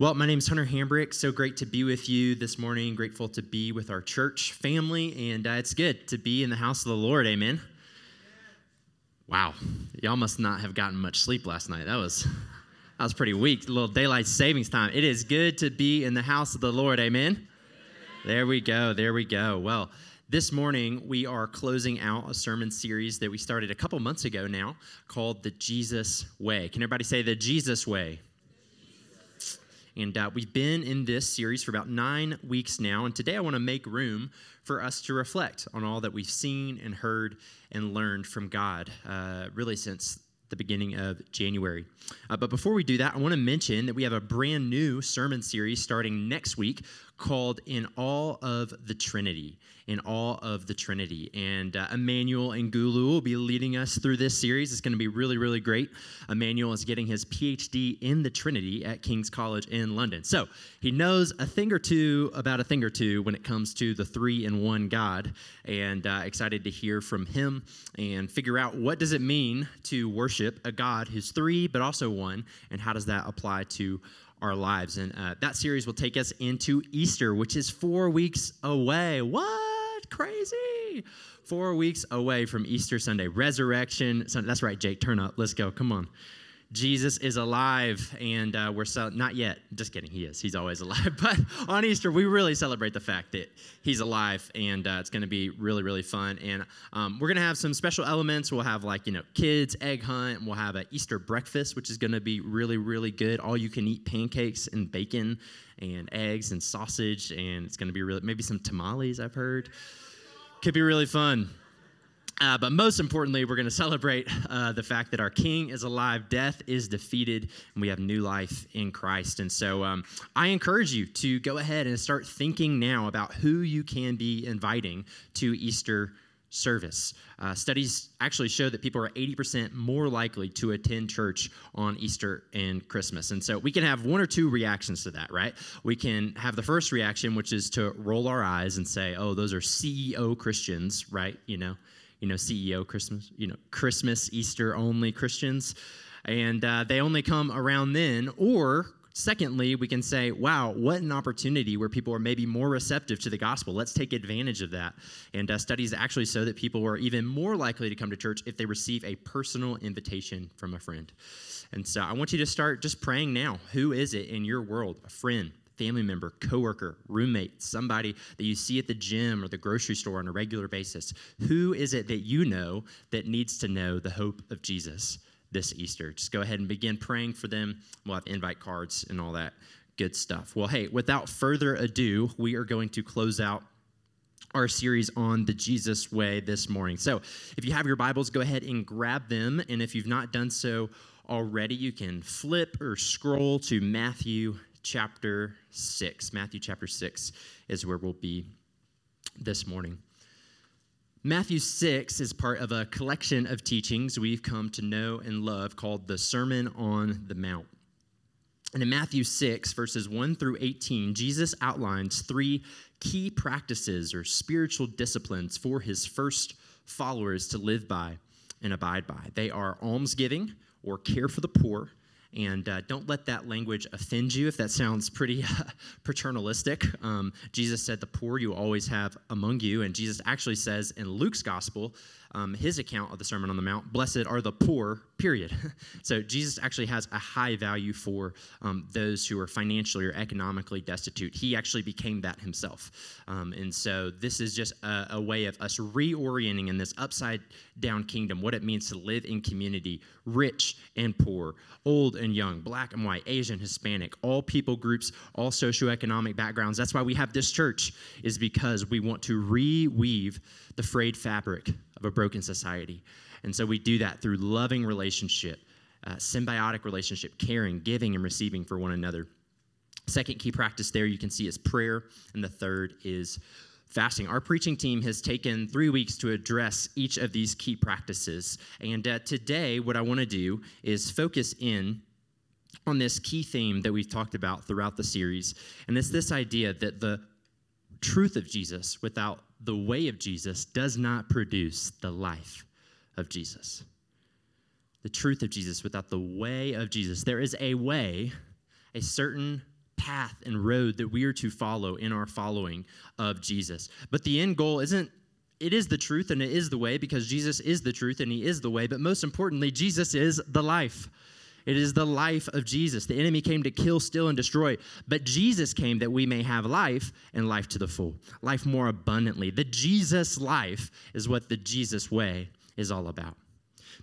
Well, my name is Hunter Hambrick. So great to be with you this morning. Grateful to be with our church family, and uh, it's good to be in the house of the Lord. Amen. Wow, y'all must not have gotten much sleep last night. That was that was pretty weak. A little daylight savings time. It is good to be in the house of the Lord. Amen. There we go. There we go. Well. This morning, we are closing out a sermon series that we started a couple months ago now called The Jesus Way. Can everybody say The Jesus Way? And uh, we've been in this series for about nine weeks now. And today I want to make room for us to reflect on all that we've seen and heard and learned from God, uh, really since the beginning of January. Uh, but before we do that, I want to mention that we have a brand new sermon series starting next week called In Awe of the Trinity. In Awe of the Trinity. And uh, Emmanuel and Gulu will be leading us through this series. It's going to be really, really great. Emmanuel is getting his PhD in the Trinity at King's College in London. So he knows a thing or two about a thing or two when it comes to the three in one God. And uh, excited to hear from him and figure out what does it mean to worship a God who's three but also one, and how does that apply to our lives. And uh, that series will take us into Easter, which is four weeks away. What? Crazy. Four weeks away from Easter Sunday. Resurrection Sunday. That's right, Jake. Turn up. Let's go. Come on. Jesus is alive, and uh, we're so, not yet. Just kidding, he is. He's always alive. But on Easter, we really celebrate the fact that he's alive, and uh, it's going to be really, really fun. And um, we're going to have some special elements. We'll have like you know kids egg hunt. We'll have an Easter breakfast, which is going to be really, really good. All you can eat pancakes and bacon and eggs and sausage, and it's going to be really maybe some tamales. I've heard could be really fun. Uh, but most importantly, we're going to celebrate uh, the fact that our King is alive, death is defeated, and we have new life in Christ. And so um, I encourage you to go ahead and start thinking now about who you can be inviting to Easter service. Uh, studies actually show that people are 80% more likely to attend church on Easter and Christmas. And so we can have one or two reactions to that, right? We can have the first reaction, which is to roll our eyes and say, oh, those are CEO Christians, right? You know you know, CEO Christmas, you know, Christmas, Easter only Christians, and uh, they only come around then. Or secondly, we can say, wow, what an opportunity where people are maybe more receptive to the gospel. Let's take advantage of that. And uh, studies actually show that people are even more likely to come to church if they receive a personal invitation from a friend. And so I want you to start just praying now. Who is it in your world? A friend, family member, coworker, roommate, somebody that you see at the gym or the grocery store on a regular basis. Who is it that you know that needs to know the hope of Jesus this Easter? Just go ahead and begin praying for them. We'll have invite cards and all that good stuff. Well, hey, without further ado, we are going to close out our series on the Jesus way this morning. So, if you have your Bibles, go ahead and grab them. And if you've not done so already, you can flip or scroll to Matthew chapter 6. Matthew chapter 6 is where we'll be this morning. Matthew 6 is part of a collection of teachings we've come to know and love called the Sermon on the Mount. And in Matthew 6, verses 1 through 18, Jesus outlines three key practices or spiritual disciplines for his first followers to live by and abide by. They are almsgiving or care for the poor, and uh, don't let that language offend you if that sounds pretty uh, paternalistic. Um, Jesus said, The poor you always have among you. And Jesus actually says in Luke's gospel um, his account of the Sermon on the Mount, blessed are the poor, period. so Jesus actually has a high value for um, those who are financially or economically destitute. He actually became that himself. Um, and so this is just a, a way of us reorienting in this upside down kingdom what it means to live in community, rich and poor, old and young, black and white, Asian, Hispanic, all people groups, all socioeconomic backgrounds. That's why we have this church, is because we want to reweave the frayed fabric of a broken society. And so we do that through loving relationship, uh, symbiotic relationship, caring, giving, and receiving for one another. Second key practice there you can see is prayer, and the third is fasting. Our preaching team has taken three weeks to address each of these key practices. And uh, today, what I want to do is focus in on this key theme that we've talked about throughout the series. And it's this idea that the truth of Jesus without the way of Jesus does not produce the life of Jesus. The truth of Jesus without the way of Jesus. There is a way, a certain path and road that we are to follow in our following of Jesus. But the end goal isn't it is the truth and it is the way because Jesus is the truth and he is the way, but most importantly, Jesus is the life. It is the life of Jesus. The enemy came to kill, steal, and destroy, but Jesus came that we may have life and life to the full, life more abundantly. The Jesus life is what the Jesus way is all about.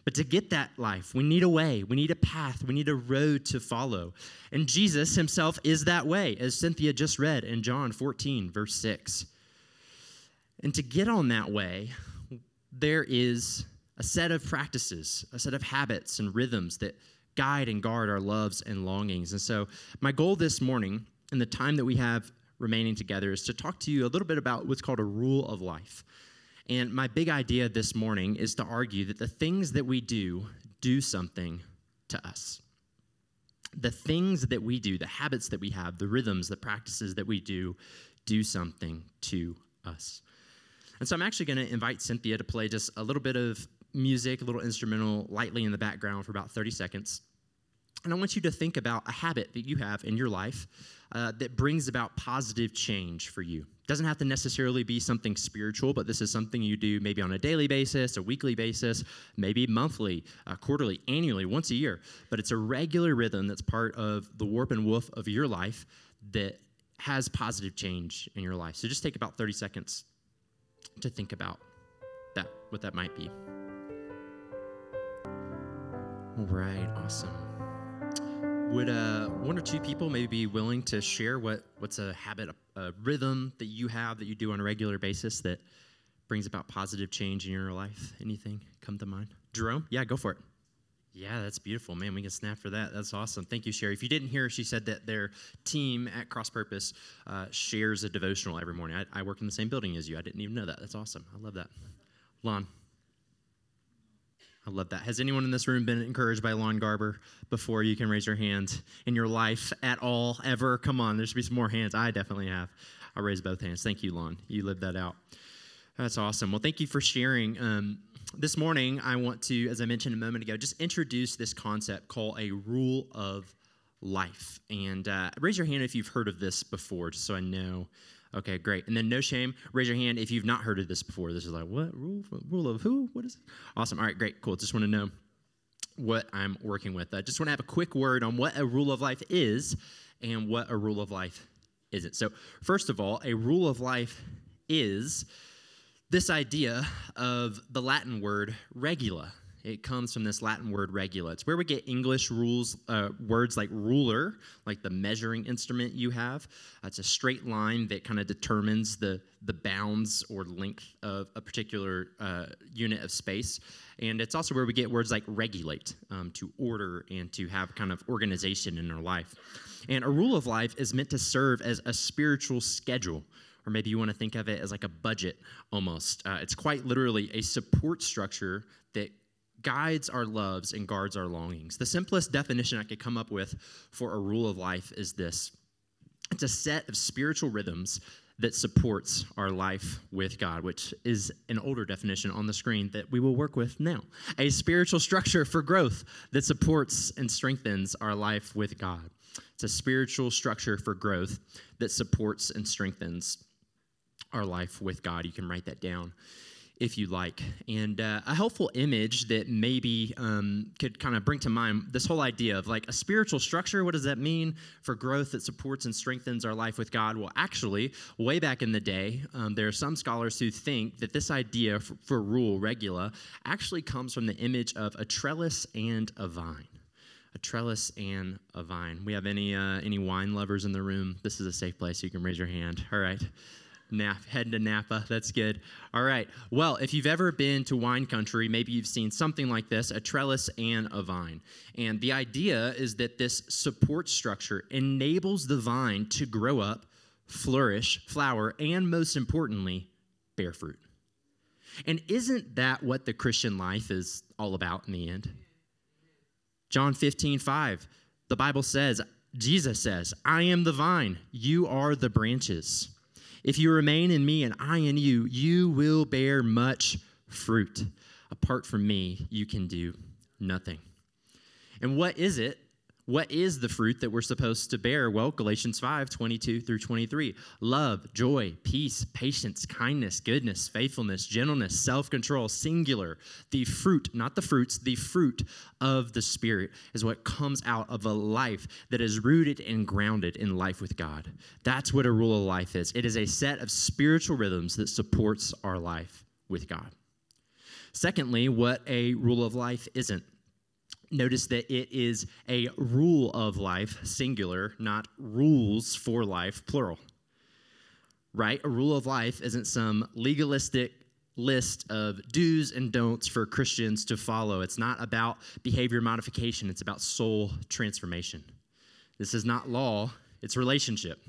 But to get that life, we need a way, we need a path, we need a road to follow. And Jesus himself is that way, as Cynthia just read in John 14, verse 6. And to get on that way, there is a set of practices, a set of habits and rhythms that guide and guard our loves and longings. And so, my goal this morning, in the time that we have remaining together, is to talk to you a little bit about what's called a rule of life. And my big idea this morning is to argue that the things that we do do something to us. The things that we do, the habits that we have, the rhythms, the practices that we do, do something to us. And so I'm actually going to invite Cynthia to play just a little bit of music, a little instrumental, lightly in the background for about 30 seconds. And I want you to think about a habit that you have in your life uh, that brings about positive change for you. It doesn't have to necessarily be something spiritual, but this is something you do maybe on a daily basis, a weekly basis, maybe monthly, uh, quarterly, annually, once a year. But it's a regular rhythm that's part of the warp and woof of your life that has positive change in your life. So just take about 30 seconds to think about that, what that might be. All right, awesome. Would uh, one or two people maybe be willing to share what, what's a habit, a, a rhythm that you have that you do on a regular basis that brings about positive change in your life? Anything come to mind? Jerome? Yeah, go for it. Yeah, that's beautiful, man. We can snap for that. That's awesome. Thank you, Sherry. If you didn't hear, she said that their team at Cross Purpose uh, shares a devotional every morning. I, I, work in the same building as you. I didn't even know that. That's awesome. I love that. Lon. I love that. Has anyone in this room been encouraged by Lon Garber before? You can raise your hand in your life at all, ever. Come on, there should be some more hands. I definitely have. I'll raise both hands. Thank you, Lon. You lived that out. That's awesome. Well, thank you for sharing. Um, this morning, I want to, as I mentioned a moment ago, just introduce this concept called a rule of life. And uh, raise your hand if you've heard of this before, just so I know Okay, great. And then no shame. Raise your hand if you've not heard of this before. This is like, what? Rule, rule of who? What is it? Awesome. All right, great, cool. Just want to know what I'm working with. I just want to have a quick word on what a rule of life is and what a rule of life isn't. So, first of all, a rule of life is this idea of the Latin word regula. It comes from this Latin word regula. It's where we get English rules, uh, words like ruler, like the measuring instrument you have. Uh, it's a straight line that kind of determines the, the bounds or length of a particular uh, unit of space. And it's also where we get words like regulate, um, to order and to have kind of organization in our life. And a rule of life is meant to serve as a spiritual schedule or maybe you want to think of it as like a budget almost. Uh, it's quite literally a support structure that guides our loves and guards our longings. The simplest definition I could come up with for a rule of life is this it's a set of spiritual rhythms that supports our life with God, which is an older definition on the screen that we will work with now. A spiritual structure for growth that supports and strengthens our life with God. It's a spiritual structure for growth that supports and strengthens our life with God. You can write that down if you like. And uh, a helpful image that maybe um, could kind of bring to mind this whole idea of like a spiritual structure. What does that mean for growth that supports and strengthens our life with God? Well, actually, way back in the day, um, there are some scholars who think that this idea for, for rule, regula, actually comes from the image of a trellis and a vine a trellis and a vine. We have any uh, any wine lovers in the room? This is a safe place. You can raise your hand. All right. Nap, heading to Napa. That's good. All right. Well, if you've ever been to wine country, maybe you've seen something like this a trellis and a vine. And the idea is that this support structure enables the vine to grow up, flourish, flower, and most importantly, bear fruit. And isn't that what the Christian life is all about in the end? John 15, 5, the Bible says, Jesus says, I am the vine, you are the branches. If you remain in me and I in you, you will bear much fruit. Apart from me, you can do nothing. And what is it? What is the fruit that we're supposed to bear? Well, Galatians 5 22 through 23. Love, joy, peace, patience, kindness, goodness, faithfulness, gentleness, self control, singular. The fruit, not the fruits, the fruit of the Spirit is what comes out of a life that is rooted and grounded in life with God. That's what a rule of life is. It is a set of spiritual rhythms that supports our life with God. Secondly, what a rule of life isn't Notice that it is a rule of life, singular, not rules for life, plural. Right? A rule of life isn't some legalistic list of do's and don'ts for Christians to follow. It's not about behavior modification, it's about soul transformation. This is not law, it's relationship.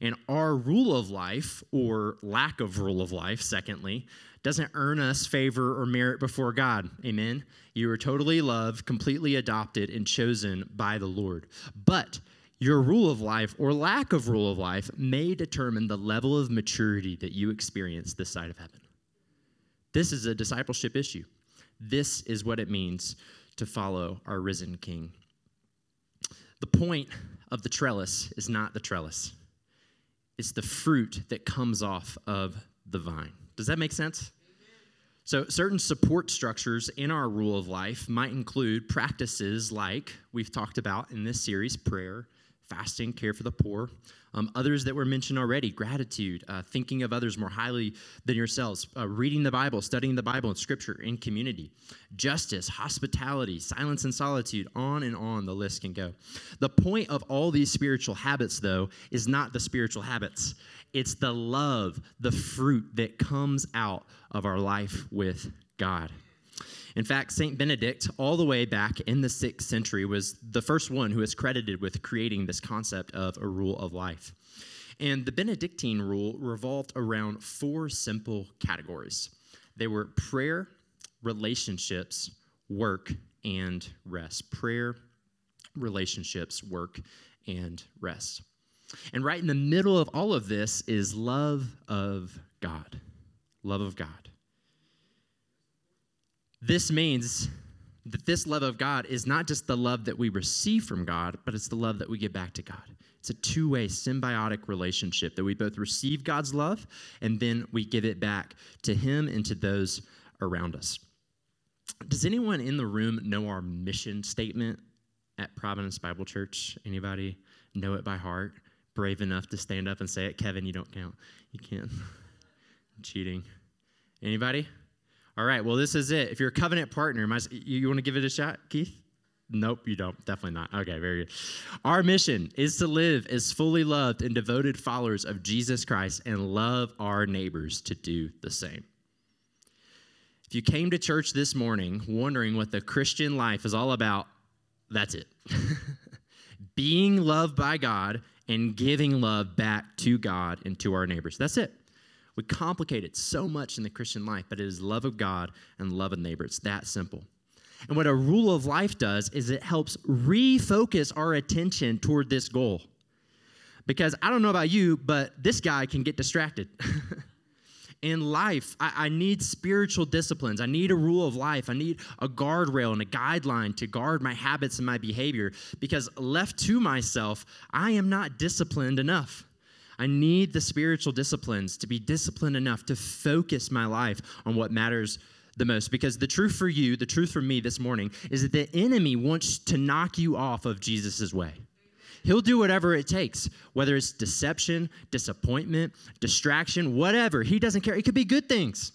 And our rule of life, or lack of rule of life, secondly, doesn't earn us favor or merit before God. Amen. You are totally loved, completely adopted, and chosen by the Lord. But your rule of life or lack of rule of life may determine the level of maturity that you experience this side of heaven. This is a discipleship issue. This is what it means to follow our risen King. The point of the trellis is not the trellis, it's the fruit that comes off of the vine. Does that make sense? So, certain support structures in our rule of life might include practices like we've talked about in this series prayer, fasting, care for the poor. Um, others that were mentioned already gratitude, uh, thinking of others more highly than yourselves, uh, reading the Bible, studying the Bible and scripture in community, justice, hospitality, silence and solitude, on and on the list can go. The point of all these spiritual habits, though, is not the spiritual habits, it's the love, the fruit that comes out of our life with God. In fact, St. Benedict, all the way back in the sixth century, was the first one who is credited with creating this concept of a rule of life. And the Benedictine rule revolved around four simple categories they were prayer, relationships, work, and rest. Prayer, relationships, work, and rest. And right in the middle of all of this is love of God. Love of God. This means that this love of God is not just the love that we receive from God, but it's the love that we give back to God. It's a two way symbiotic relationship that we both receive God's love and then we give it back to Him and to those around us. Does anyone in the room know our mission statement at Providence Bible Church? Anybody know it by heart? brave enough to stand up and say it. Kevin, you don't count. You can't. Cheating. Anybody? All right, well, this is it. If you're a covenant partner, you, you want to give it a shot, Keith? Nope, you don't. Definitely not. Okay, very good. Our mission is to live as fully loved and devoted followers of Jesus Christ and love our neighbors to do the same. If you came to church this morning wondering what the Christian life is all about, that's it. Being loved by God and giving love back to God and to our neighbors. That's it. We complicate it so much in the Christian life, but it is love of God and love of neighbor. It's that simple. And what a rule of life does is it helps refocus our attention toward this goal. Because I don't know about you, but this guy can get distracted. in life, I, I, need spiritual disciplines. I need a rule of life. I need a guardrail and a guideline to guard my habits and my behavior because left to myself, I am not disciplined enough. I need the spiritual disciplines to be disciplined enough to focus my life on what matters the most. Because the truth for you, the truth for me this morning, is that the enemy wants to knock you off of Jesus' way. He'll do whatever it takes, whether it's deception, disappointment, distraction, whatever. He doesn't care. It could be good things.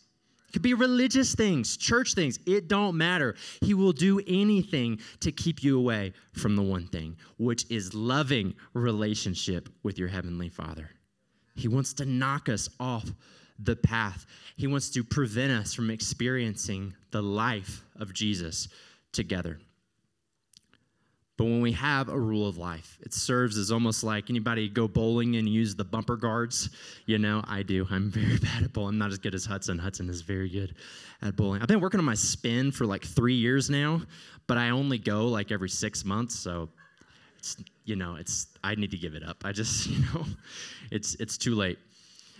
It could be religious things, church things. It don't matter. He will do anything to keep you away from the one thing, which is loving relationship with your heavenly Father. He wants to knock us off the path. He wants to prevent us from experiencing the life of Jesus together. But when we have a rule of life, it serves as almost like anybody go bowling and use the bumper guards. You know, I do. I'm very bad at bowling. I'm not as good as Hudson. Hudson is very good at bowling. I've been working on my spin for like three years now, but I only go like every six months. So it's, you know, it's, I need to give it up. I just, you know, it's, it's too late.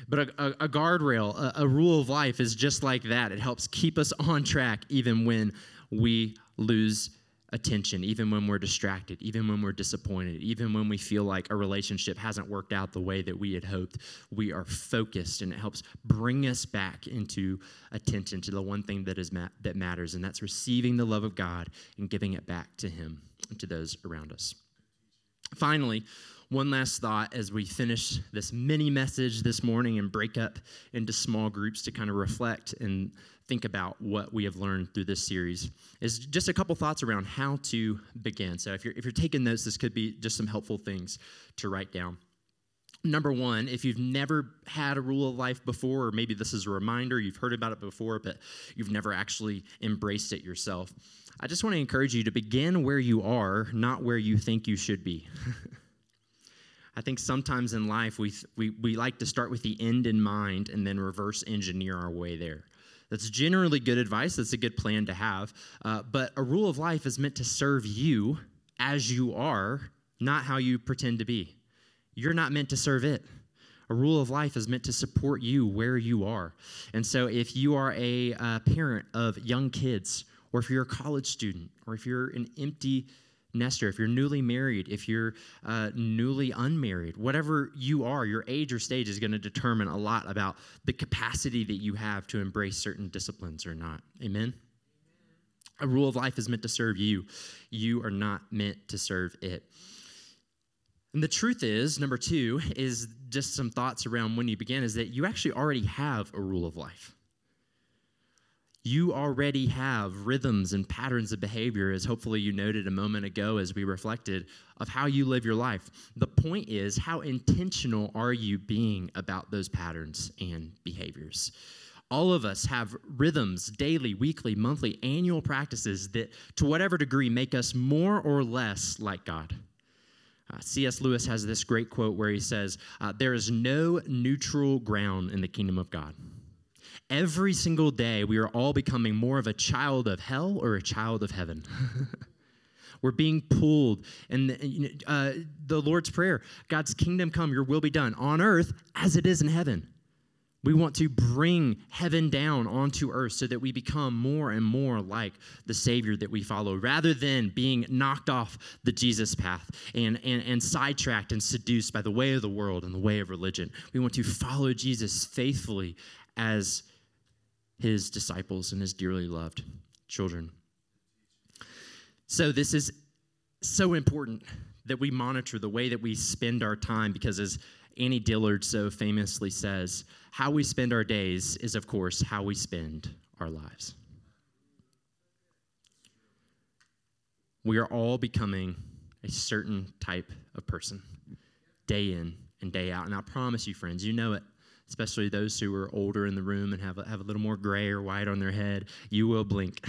But a, a, a guardrail, a, a rule of life is just like that. It helps keep us on track even when we lose attention, even when we're distracted, even when we're disappointed, even when we feel like a relationship hasn't worked out the way that we had hoped. We are focused, and it helps bring us back into attention to the one thing that is ma- that matters, and that's receiving the love of God and giving it back to Him and to those around us. Finally, one last thought as we finish this mini message this morning and break up into small groups to kind of reflect and think about what we have learned through this series is just a couple thoughts around how to begin. So if you're if you're taking notes, this could be just some helpful things to write down. Number one, if you've never had a rule of life before, or maybe this is a reminder, you've heard about it before, but you've never actually embraced it yourself, I just want to encourage you to begin where you are, not where you think you should be. I think sometimes in life we, we, we like to start with the end in mind and then reverse engineer our way there. That's generally good advice. That's a good plan to have. Uh, but a rule of life is meant to serve you as you are, not how you pretend to be. You're not meant to serve it. A rule of life is meant to support you where you are. And so, if you are a uh, parent of young kids, or if you're a college student, or if you're an empty nester, if you're newly married, if you're uh, newly unmarried, whatever you are, your age or stage is going to determine a lot about the capacity that you have to embrace certain disciplines or not. Amen? A rule of life is meant to serve you. You are not meant to serve it. And the truth is, number two, is just some thoughts around when you begin, is that you actually already have a rule of life you already have rhythms and patterns of behavior, as hopefully you noted a moment ago as we reflected, of how you live your life. The point is, how intentional are you being about those patterns and behaviors? All of us have rhythms, daily, weekly, monthly, annual practices that, to whatever degree, make us more or less like God. Uh, C.S. Lewis has this great quote where he says, uh, There is no neutral ground in the kingdom of God. Every single day, we are all becoming more of a child of hell or a child of heaven. We're being pulled. And uh, the Lord's Prayer God's kingdom come, your will be done on earth as it is in heaven. We want to bring heaven down onto earth so that we become more and more like the Savior that we follow, rather than being knocked off the Jesus path and, and, and sidetracked and seduced by the way of the world and the way of religion. We want to follow Jesus faithfully as his disciples and his dearly loved children. So, this is so important that we monitor the way that we spend our time because, as Annie Dillard so famously says, how we spend our days is, of course, how we spend our lives. We are all becoming a certain type of person day in and day out. And I promise you, friends, you know it especially those who are older in the room and have a, have a little more gray or white on their head, you will blink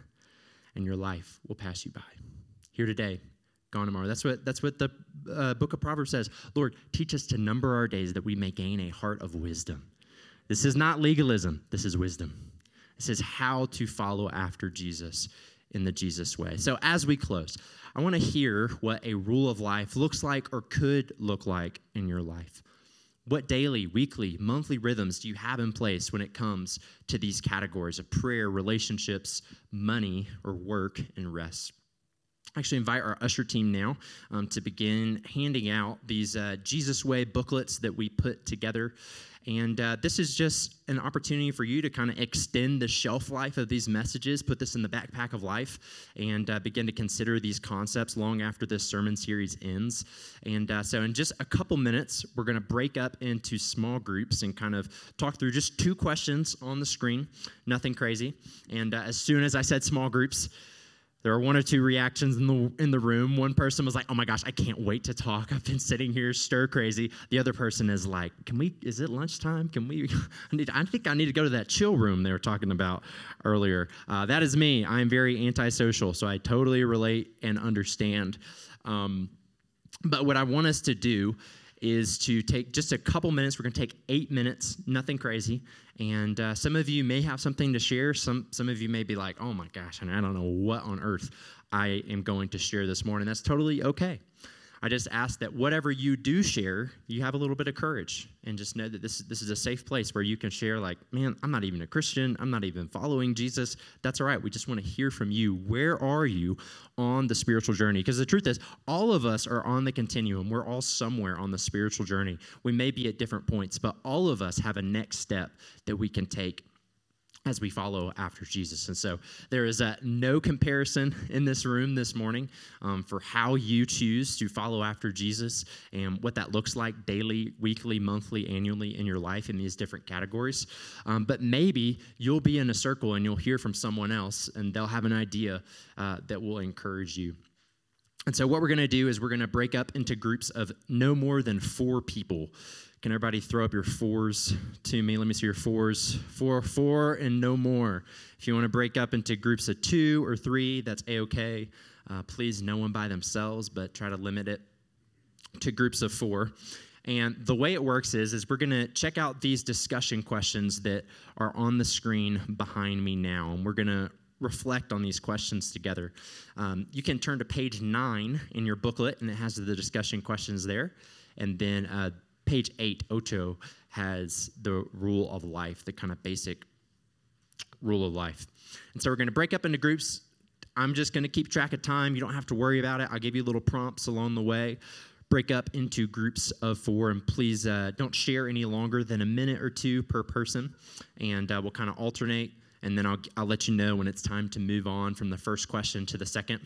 and your life will pass you by. Here today, gone tomorrow. That's what, that's what the uh, book of Proverbs says. Lord, teach us to number our days that we may gain a heart of wisdom. This is not legalism, this is wisdom. This is how to follow after Jesus in the Jesus way. So, as we close, I want to hear what a rule of life looks like or could look like in your life. What daily, weekly, monthly rhythms do you have in place when it comes to these categories of prayer, relationships, money, or work and rest? Actually invite our usher team now um, to begin handing out these uh, Jesus Way booklets that we put together and uh, this is just an opportunity for you to kind of extend the shelf life of these messages, put this in the backpack of life, and uh, begin to consider these concepts long after this sermon series ends. And uh, so, in just a couple minutes, we're going to break up into small groups and kind of talk through just two questions on the screen, nothing crazy. And uh, as soon as I said small groups, there were one or two reactions in the in the room. One person was like, "Oh my gosh, I can't wait to talk. I've been sitting here stir crazy." The other person is like, "Can we? Is it lunchtime? Can we? I need. I think I need to go to that chill room they were talking about earlier." Uh, that is me. I am very antisocial, so I totally relate and understand. Um, but what I want us to do is to take just a couple minutes. We're going to take eight minutes, nothing crazy. And uh, some of you may have something to share. Some, some of you may be like, oh my gosh, I don't know what on earth I am going to share this morning. That's totally okay. I just ask that whatever you do share, you have a little bit of courage and just know that this, this is a safe place where you can share, like, man, I'm not even a Christian. I'm not even following Jesus. That's all right. We just want to hear from you. Where are you on the spiritual journey? Because the truth is, all of us are on the continuum. We're all somewhere on the spiritual journey. We may be at different points, but all of us have a next step that we can take as we follow after Jesus. And so there is no comparison in this room this morning um, for how you choose to follow after Jesus and what that looks like daily, weekly, monthly, annually in your life in these different categories. Um, but maybe you'll be in a circle and you'll hear from someone else and they'll have an idea uh, that will encourage you. And so, what we're going to do is we're going to break up into groups of no more than four people. Can everybody throw up your fours to me? Let me see your fours. Four, four, and no more. If you want to break up into groups of two or three, that's a okay. Uh, please, no one by themselves, but try to limit it to groups of four. And the way it works is, is we're going to check out these discussion questions that are on the screen behind me now, and we're going to reflect on these questions together. Um, you can turn to page nine in your booklet, and it has the discussion questions there. And then uh, page eight, Ocho, has the rule of life, the kind of basic rule of life. And so we're going to break up into groups. I'm just going to keep track of time. You don't have to worry about it. I'll give you little prompts along the way. Break up into groups of four, and please uh, don't share any longer than a minute or two per person. And uh, we'll kind of alternate, and then I'll, I'll let you know when it's time to move on from the first question to the second.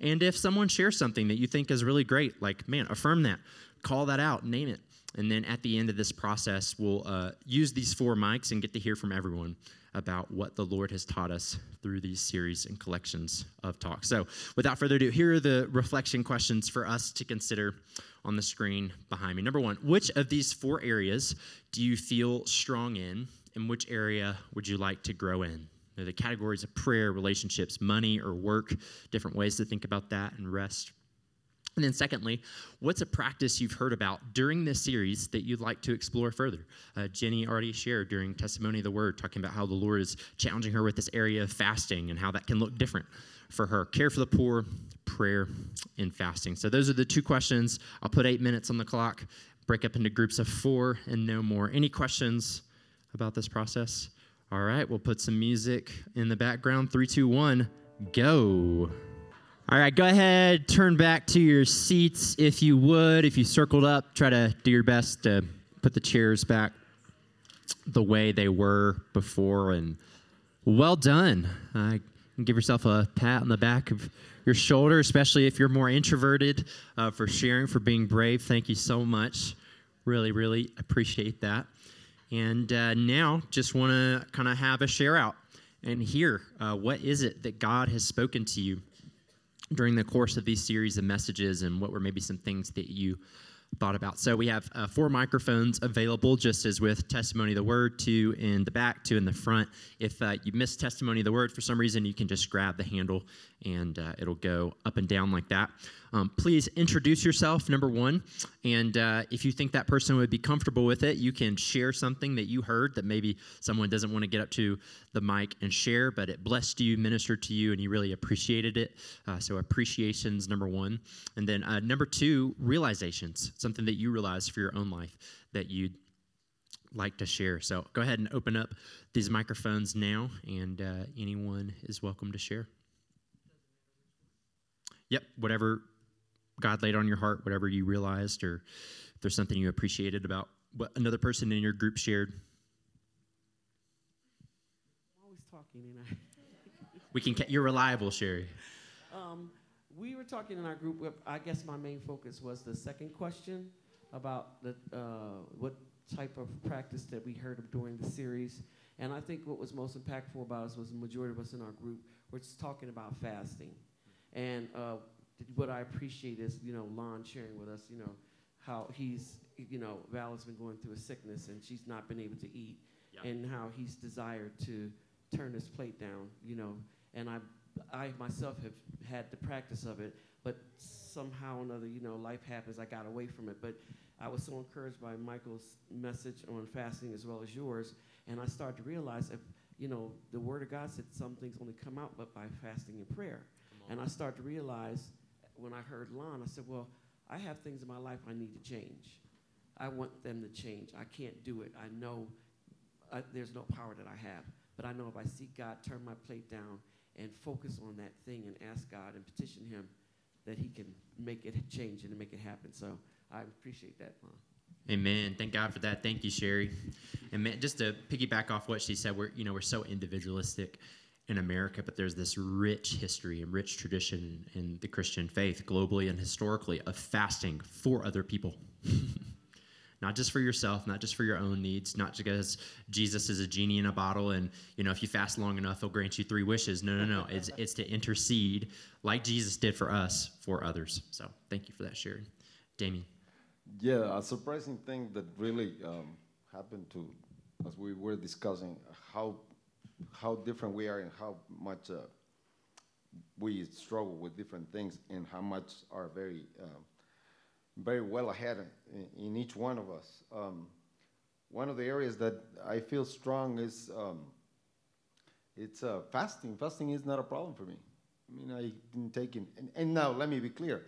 And if someone shares something that you think is really great, like, man, affirm that, call that out, name it. And then at the end of this process, we'll uh, use these four mics and get to hear from everyone about what the Lord has taught us through these series and collections of talks. So, without further ado, here are the reflection questions for us to consider on the screen behind me. Number one, which of these four areas do you feel strong in, and which area would you like to grow in? the categories of prayer, relationships, money, or work, different ways to think about that, and rest. And then, secondly, what's a practice you've heard about during this series that you'd like to explore further? Uh, Jenny already shared during Testimony of the Word, talking about how the Lord is challenging her with this area of fasting and how that can look different for her. Care for the poor, prayer, and fasting. So, those are the two questions. I'll put eight minutes on the clock, break up into groups of four and no more. Any questions about this process? All right, we'll put some music in the background. Three, two, one, go. All right, go ahead, turn back to your seats if you would. If you circled up, try to do your best to put the chairs back the way they were before. And well done. Uh, give yourself a pat on the back of your shoulder, especially if you're more introverted, uh, for sharing, for being brave. Thank you so much. Really, really appreciate that. And uh, now, just want to kind of have a share out and hear uh, what is it that God has spoken to you during the course of these series of messages and what were maybe some things that you thought about. So we have uh, four microphones available, just as with Testimony of the Word, two in the back, two in the front. If uh, you missed Testimony of the Word for some reason, you can just grab the handle and uh, it'll go up and down like that. Um, please introduce yourself, number one. And uh, if you think that person would be comfortable with it, you can share something that you heard that maybe someone doesn't want to get up to the mic and share, but it blessed you, ministered to you, and you really appreciated it. Uh, so, appreciations, number one. And then uh, number two, realizations, something that you realized for your own life that you'd like to share. So, go ahead and open up these microphones now, and uh, anyone is welcome to share. Yep, whatever God laid on your heart, whatever you realized, or if there's something you appreciated about what another person in your group shared. I'm always talking, and I. we can. You're reliable, Sherry. Um, we were talking in our group. I guess my main focus was the second question about the uh, what type of practice that we heard of during the series. And I think what was most impactful about us was the majority of us in our group were just talking about fasting. And uh, what I appreciate is, you know, Lon sharing with us, you know, how he's, you know, Val has been going through a sickness and she's not been able to eat, and how he's desired to turn his plate down, you know. And I, I myself have had the practice of it, but somehow or another, you know, life happens. I got away from it, but I was so encouraged by Michael's message on fasting as well as yours, and I started to realize if, you know, the Word of God said some things only come out but by fasting and prayer. And I started to realize when I heard Lon, I said, well, I have things in my life I need to change. I want them to change. I can't do it. I know uh, there's no power that I have. But I know if I seek God, turn my plate down, and focus on that thing and ask God and petition Him that He can make it change and make it happen. So I appreciate that, Mom. Amen. Thank God for that. Thank you, Sherry. And man, just to piggyback off what she said, we're you know we're so individualistic in America, but there's this rich history and rich tradition in the Christian faith, globally and historically, of fasting for other people. not just for yourself, not just for your own needs, not because Jesus is a genie in a bottle and you know if you fast long enough he'll grant you three wishes. No, no, no. it's it's to intercede like Jesus did for us for others. So thank you for that, Sherry. Damien. Yeah, a surprising thing that really um, happened to, as we were discussing, how how different we are and how much uh, we struggle with different things and how much are very um, very well ahead in, in, each one of us. Um, one of the areas that I feel strong is um, it's uh, fasting. Fasting is not a problem for me. I mean, I've been taking, and, and now let me be clear.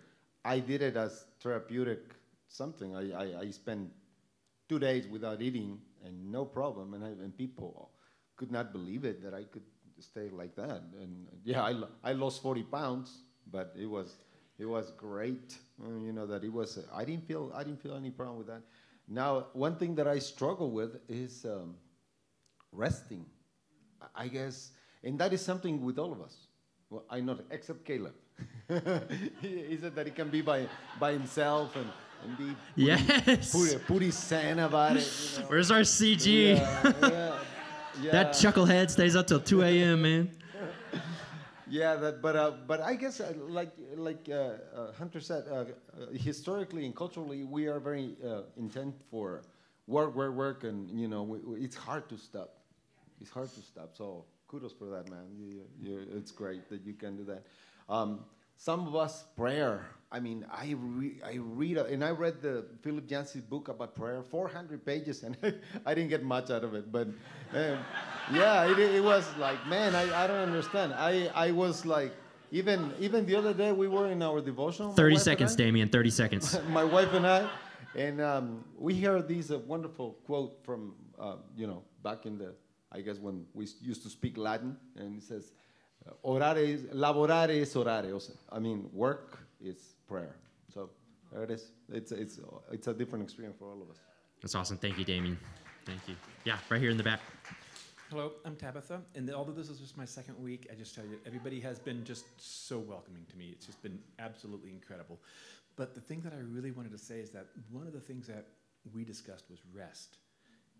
I did it as therapeutic something. I, I, I spent two days without eating and no problem, and, I, and people could not believe it that I could stay like that. And yeah, I, I lost 40 pounds, but it was it was great. Uh, you know that it was. I didn't feel I didn't feel any problem with that. Now, one thing that I struggle with is um, resting. I guess, and that is something with all of us. Well, I know, except Caleb. he said that he can be by by himself and and be yes. pretty, pretty zen about it. You know? Where's our CG? Yeah, yeah, yeah. that chucklehead stays up till 2 a.m., man. yeah, that, but uh, but I guess uh, like like uh, uh Hunter said, uh, uh, historically and culturally, we are very intent for work, work, work, and you know we, we, it's hard to stop. It's hard to stop. So kudos for that, man. You, you, it's great that you can do that. Um, some of us prayer. I mean, I, re- I read, and I read the Philip Yancey's book about prayer, 400 pages, and I didn't get much out of it. But um, yeah, it, it, was like, man, I, I don't understand. I, I was like, even even the other day we were in our devotion. 30 seconds, Damien, 30 seconds. my wife and I, and um, we heard this uh, wonderful quote from, uh, you know, back in the, I guess when we used to speak Latin, and it says, Orar es, laborar es orar. I mean, work is prayer. So there it is. It's, it's, it's a different experience for all of us. That's awesome. Thank you, Damien. Thank you. Yeah, right here in the back. Hello, I'm Tabitha, and although this is just my second week, I just tell you, everybody has been just so welcoming to me. It's just been absolutely incredible. But the thing that I really wanted to say is that one of the things that we discussed was rest.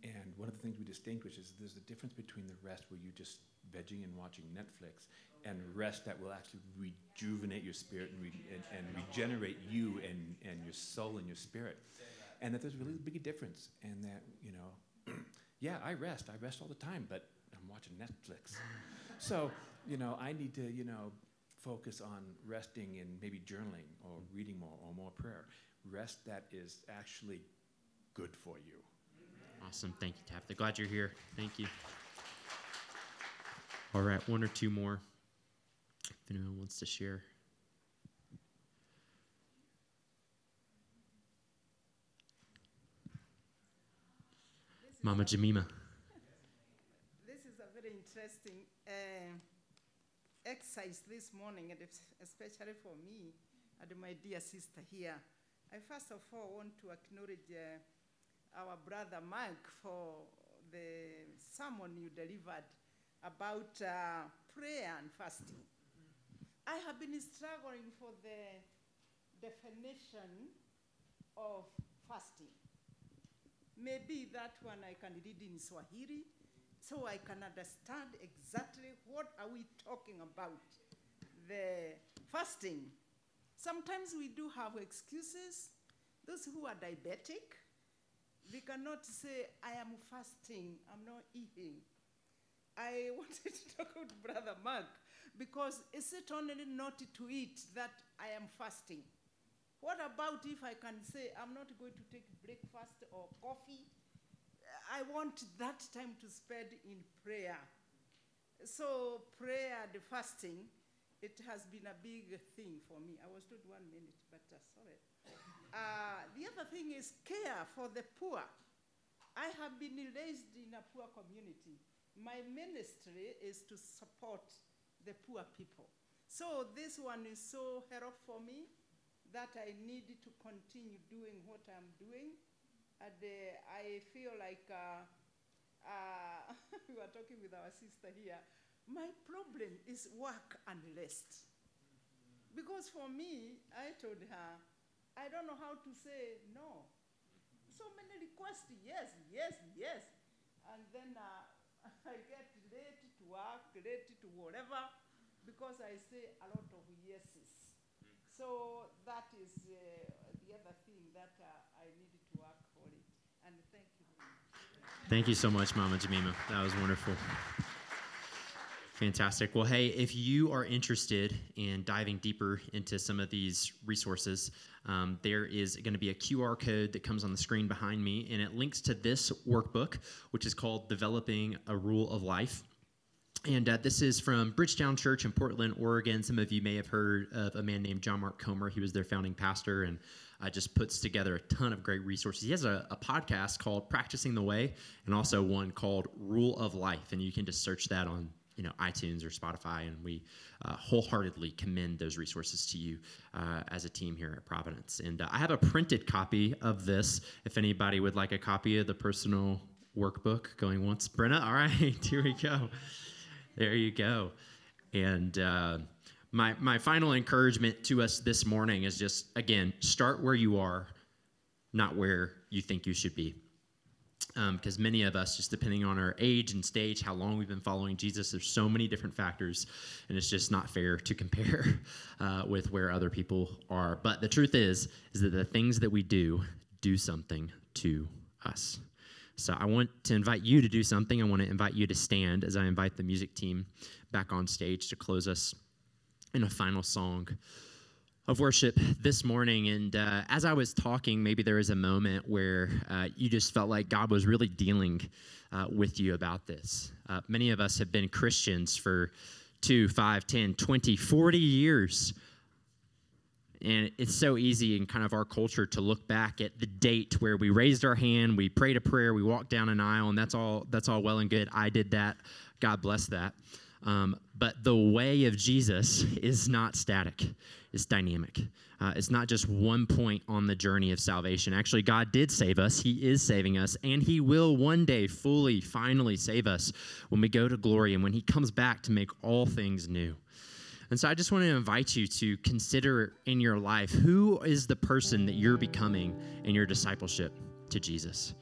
And one of the things we distinguish is there's a difference between the rest where you're just vegging and watching Netflix and rest that will actually rejuvenate your spirit and, re- and, and, regenerate you and, and your soul and your spirit. And that there's really a big difference. And that, you know, yeah, I rest. I rest all the time, but I'm watching Netflix. so, you know, I need to, you know, focus on resting and maybe journaling or reading more or more prayer. Rest that is actually good for you. Awesome. Thank you, Tabitha. Glad you're here. Thank you. All right, one or two more. Anyone wants to share. Mama Jamima. This is a very interesting uh, exercise this morning, and especially for me and my dear sister here. I first of all want to acknowledge uh, our brother Mike for the sermon you delivered about uh, prayer and fasting. I have been struggling for the definition of fasting. Maybe that one I can read in Swahili so I can understand exactly what are we talking about the fasting. Sometimes we do have excuses. Those who are diabetic, they cannot say, I am fasting, I'm not eating. I wanted to talk with Brother Mark because is it only not to eat that I am fasting? What about if I can say I'm not going to take breakfast or coffee? I want that time to spend in prayer. So, prayer and fasting, it has been a big thing for me. I was told one minute, but uh, sorry. Uh, the other thing is care for the poor. I have been raised in a poor community. My ministry is to support the poor people. So this one is so helpful for me that I need to continue doing what I'm doing. And uh, I feel like uh, uh, we were talking with our sister here. My problem is work and rest. Because for me, I told her, I don't know how to say no. So many requests, yes, yes, yes. And then uh, I get work, ready to whatever, because I say a lot of yeses. So that is uh, the other thing that uh, I need to work for it. And thank you. Thank you so much, Mama Jamima. That was wonderful. Fantastic. Well, hey, if you are interested in diving deeper into some of these resources, um, there is going to be a QR code that comes on the screen behind me, and it links to this workbook, which is called Developing a Rule of Life. And uh, this is from Bridgetown Church in Portland, Oregon. Some of you may have heard of a man named John Mark Comer. He was their founding pastor and uh, just puts together a ton of great resources. He has a, a, podcast called Practicing the Way and also one called Rule of Life. And you can just search that on you know iTunes or Spotify, and we uh, wholeheartedly commend those resources to you uh, as a team here at Providence. And uh, I have a printed copy of this. If anybody would like a copy of the personal workbook, going once, Brenna. All right, here we go. There you go. And uh, my my final encouragement to us this morning is just again start where you are, not where you think you should be because um, many of us, just depending on our age and stage, how long we've been following Jesus, there's so many different factors, and it's just not fair to compare uh, with where other people are. But the truth is, is that the things that we do do something to us. So I want to invite you to do something. I want to invite you to stand as I invite the music team back on stage to close us in a final song of worship this morning. And uh, as I was talking, maybe there was a moment where uh, you just felt like God was really dealing uh, with you about this. Uh, many of us have been Christians for two, five, 10, 20, 40 years. And it's so easy in kind of our culture to look back at the date where we raised our hand, we prayed a prayer, we walked down an aisle, and that's all that's all well and good. I did that. God bless that. Um, but the way of Jesus is not static, it's dynamic. Uh, it's not just one point on the journey of salvation. Actually, God did save us, He is saving us, and He will one day fully, finally save us when we go to glory and when He comes back to make all things new. And so I just want to invite you to consider in your life who is the person that you're becoming in your discipleship to Jesus.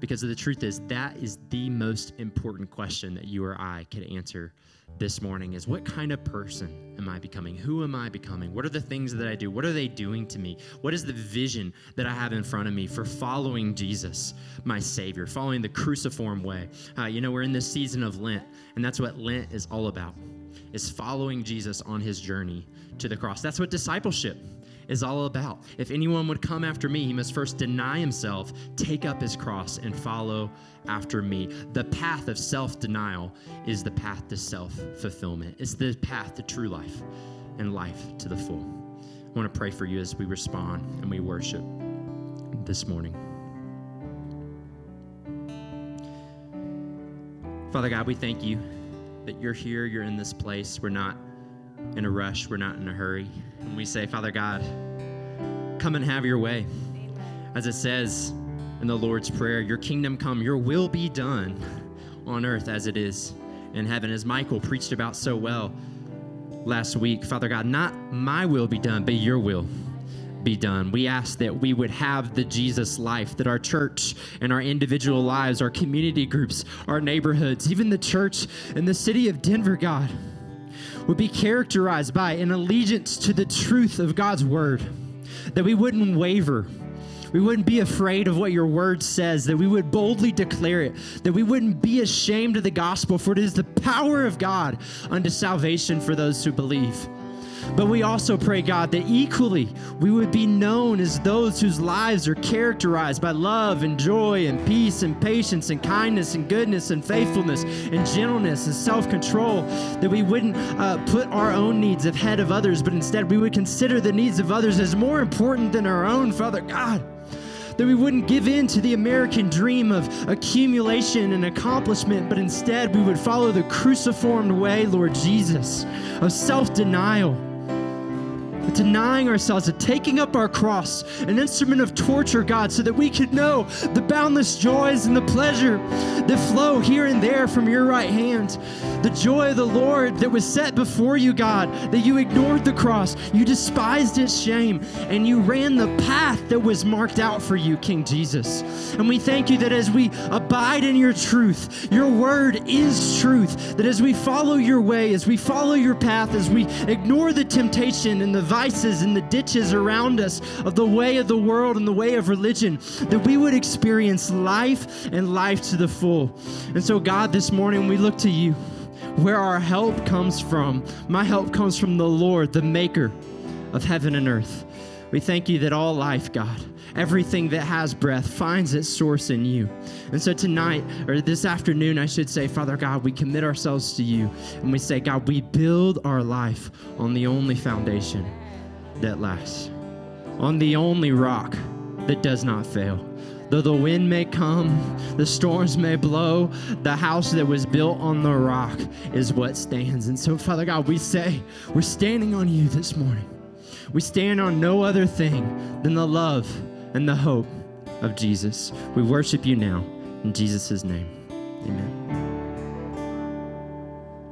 Because the truth is, that is the most important question that you or I could answer this morning is what kind of person am I becoming? Who am I becoming? What are the things that I do? What are they doing to me? What is the vision that I have in front of me for following Jesus, my Savior, following the cruciform way? Uh, you know, we're in this season of Lent, and that's what Lent is all about, is following Jesus on his journey to the cross. That's what discipleship is all about. If anyone would come after me, he must first deny himself, take up his cross, and follow after me. The path of self denial is the path to self fulfillment, it's the path to true life and life to the full. I want to pray for you as we respond and we worship this morning. Father God, we thank you that you're here, you're in this place. We're not in a rush, we're not in a hurry. And we say, Father God, come and have your way. As it says in the Lord's Prayer, your kingdom come, your will be done on earth as it is in heaven. As Michael preached about so well last week, Father God, not my will be done, but your will be done. We ask that we would have the Jesus life, that our church and our individual lives, our community groups, our neighborhoods, even the church and the city of Denver, God, would be characterized by an allegiance to the truth of God's word, that we wouldn't waver. We wouldn't be afraid of what your word says, that we would boldly declare it, that we wouldn't be ashamed of the gospel, for it is the power of God unto salvation for those who believe. But we also pray, God, that equally we would be known as those whose lives are characterized by love and joy and peace and patience and kindness and goodness and faithfulness and gentleness and self control. That we wouldn't uh, put our own needs ahead of others, but instead we would consider the needs of others as more important than our own, Father God that we wouldn't give in to the American dream of accumulation and accomplishment, but instead we would follow the cruciformed way, Lord Jesus, of self denial denying ourselves, of taking up our cross, an instrument of torture, God, so that we could know the boundless joys and the pleasure that flow here and there from your right hand. The joy of the Lord that was set before you, God, that you ignored the cross, you despised its shame, and you ran the path that was marked out for you, King Jesus. And we thank you that as we abide in your truth, your word is truth, that as we follow your way, as we follow your path, as we ignore the temptation and the vices and the ditches around us of the way of the world and the way of religion, that we would experience life and life to the full. And so, God, this morning we look to you where our help comes from. My help comes from the Lord, the maker of heaven and earth. We thank you that all life, God, everything that has breath finds its source in you. And so tonight, or this afternoon, I should say, Father God, we commit ourselves to you and we say, God, we build our life on the only foundation that lasts, on the only rock that does not fail. Though the wind may come, the storms may blow, the house that was built on the rock is what stands. And so, Father God, we say, we're standing on you this morning. We stand on no other thing than the love and the hope of Jesus. We worship you now in Jesus' name. Amen.